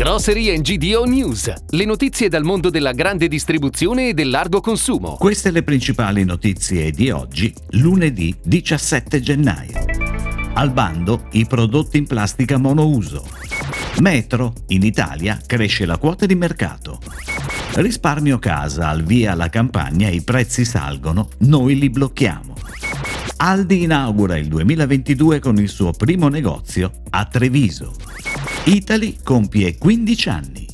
Grocery GDO News, le notizie dal mondo della grande distribuzione e del largo consumo. Queste le principali notizie di oggi, lunedì 17 gennaio. Al bando i prodotti in plastica monouso. Metro, in Italia cresce la quota di mercato. Risparmio casa, al via la campagna, i prezzi salgono, noi li blocchiamo. Aldi inaugura il 2022 con il suo primo negozio a Treviso. Italy compie 15 anni.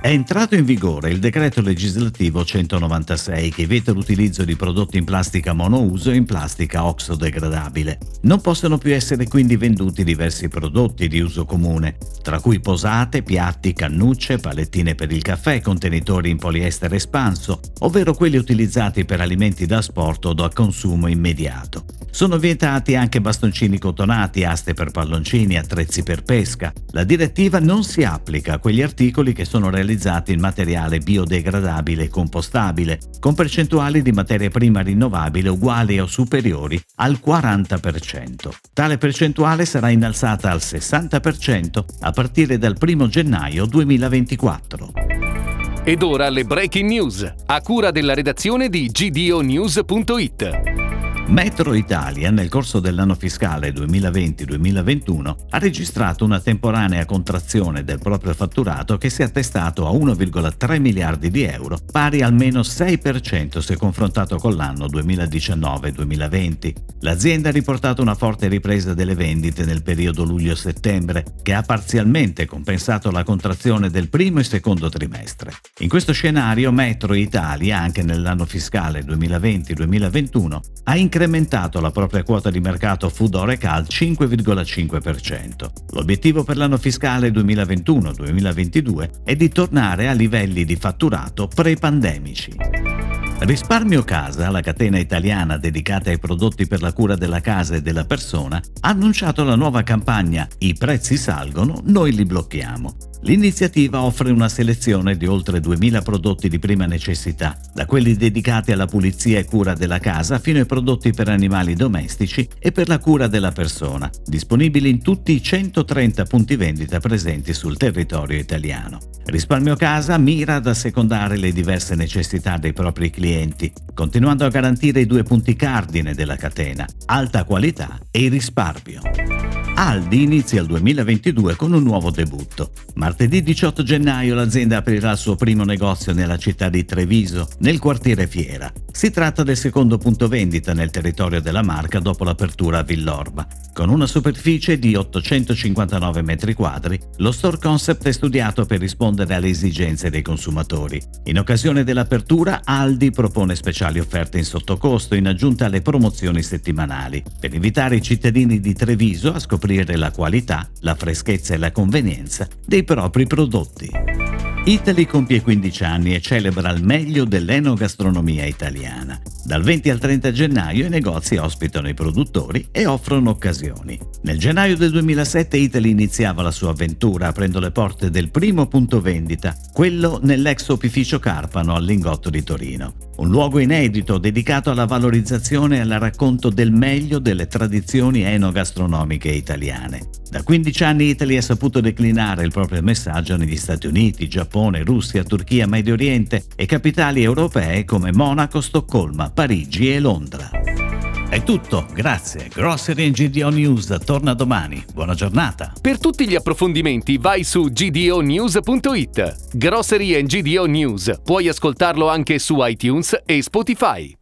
È entrato in vigore il decreto legislativo 196 che vieta l'utilizzo di prodotti in plastica monouso e in plastica oxodegradabile. Non possono più essere quindi venduti diversi prodotti di uso comune, tra cui posate, piatti, cannucce, palettine per il caffè, contenitori in poliestere espanso, ovvero quelli utilizzati per alimenti da sport o da consumo immediato. Sono vietati anche bastoncini cotonati, aste per palloncini, attrezzi per pesca. La direttiva non si applica a quegli articoli che sono realizzati in materiale biodegradabile e compostabile, con percentuali di materia prima rinnovabile uguali o superiori al 40%. Tale percentuale sarà innalzata al 60% a partire dal 1 gennaio 2024. Ed ora le breaking news, a cura della redazione di gdonews.it. Metro Italia nel corso dell'anno fiscale 2020-2021 ha registrato una temporanea contrazione del proprio fatturato che si è attestato a 1,3 miliardi di euro, pari almeno 6% se confrontato con l'anno 2019-2020. L'azienda ha riportato una forte ripresa delle vendite nel periodo luglio-settembre, che ha parzialmente compensato la contrazione del primo e secondo trimestre. In questo scenario Metro Italia, anche nell'anno fiscale 2020-2021, ha incrementato incrementato la propria quota di mercato Food Oreca al 5,5%. L'obiettivo per l'anno fiscale 2021-2022 è di tornare a livelli di fatturato pre-pandemici. Risparmio Casa, la catena italiana dedicata ai prodotti per la cura della casa e della persona, ha annunciato la nuova campagna I prezzi salgono, noi li blocchiamo. L'iniziativa offre una selezione di oltre 2000 prodotti di prima necessità, da quelli dedicati alla pulizia e cura della casa fino ai prodotti per animali domestici e per la cura della persona, disponibili in tutti i 130 punti vendita presenti sul territorio italiano. Risparmio Casa mira ad assecondare le diverse necessità dei propri clienti, continuando a garantire i due punti cardine della catena, alta qualità e risparmio. Aldi inizia il 2022 con un nuovo debutto. Martedì 18 gennaio l'azienda aprirà il suo primo negozio nella città di Treviso, nel quartiere Fiera. Si tratta del secondo punto vendita nel territorio della marca dopo l'apertura a Villorba. Con una superficie di 859 m2, lo store concept è studiato per rispondere alle esigenze dei consumatori. In occasione dell'apertura, Aldi propone speciali offerte in sottocosto in aggiunta alle promozioni settimanali, per invitare i cittadini di Treviso a scoprire la qualità, la freschezza e la convenienza dei propri prodotti. Italy compie 15 anni e celebra al meglio dell'enogastronomia italiana. Dal 20 al 30 gennaio i negozi ospitano i produttori e offrono occasioni. Nel gennaio del 2007 Italy iniziava la sua avventura aprendo le porte del primo punto vendita, quello nell'ex opificio Carpano al Lingotto di Torino. Un luogo inedito dedicato alla valorizzazione e al racconto del meglio delle tradizioni enogastronomiche italiane. Da 15 anni Italy ha saputo declinare il proprio messaggio negli Stati Uniti, Giappone, Russia, Turchia, Medio Oriente e capitali europee come Monaco, Stoccolma, Parigi e Londra. È tutto, grazie. Grocery GDO News torna domani. Buona giornata. Per tutti gli approfondimenti vai su gdonews.it. Grocery GDO News. Puoi ascoltarlo anche su iTunes e Spotify.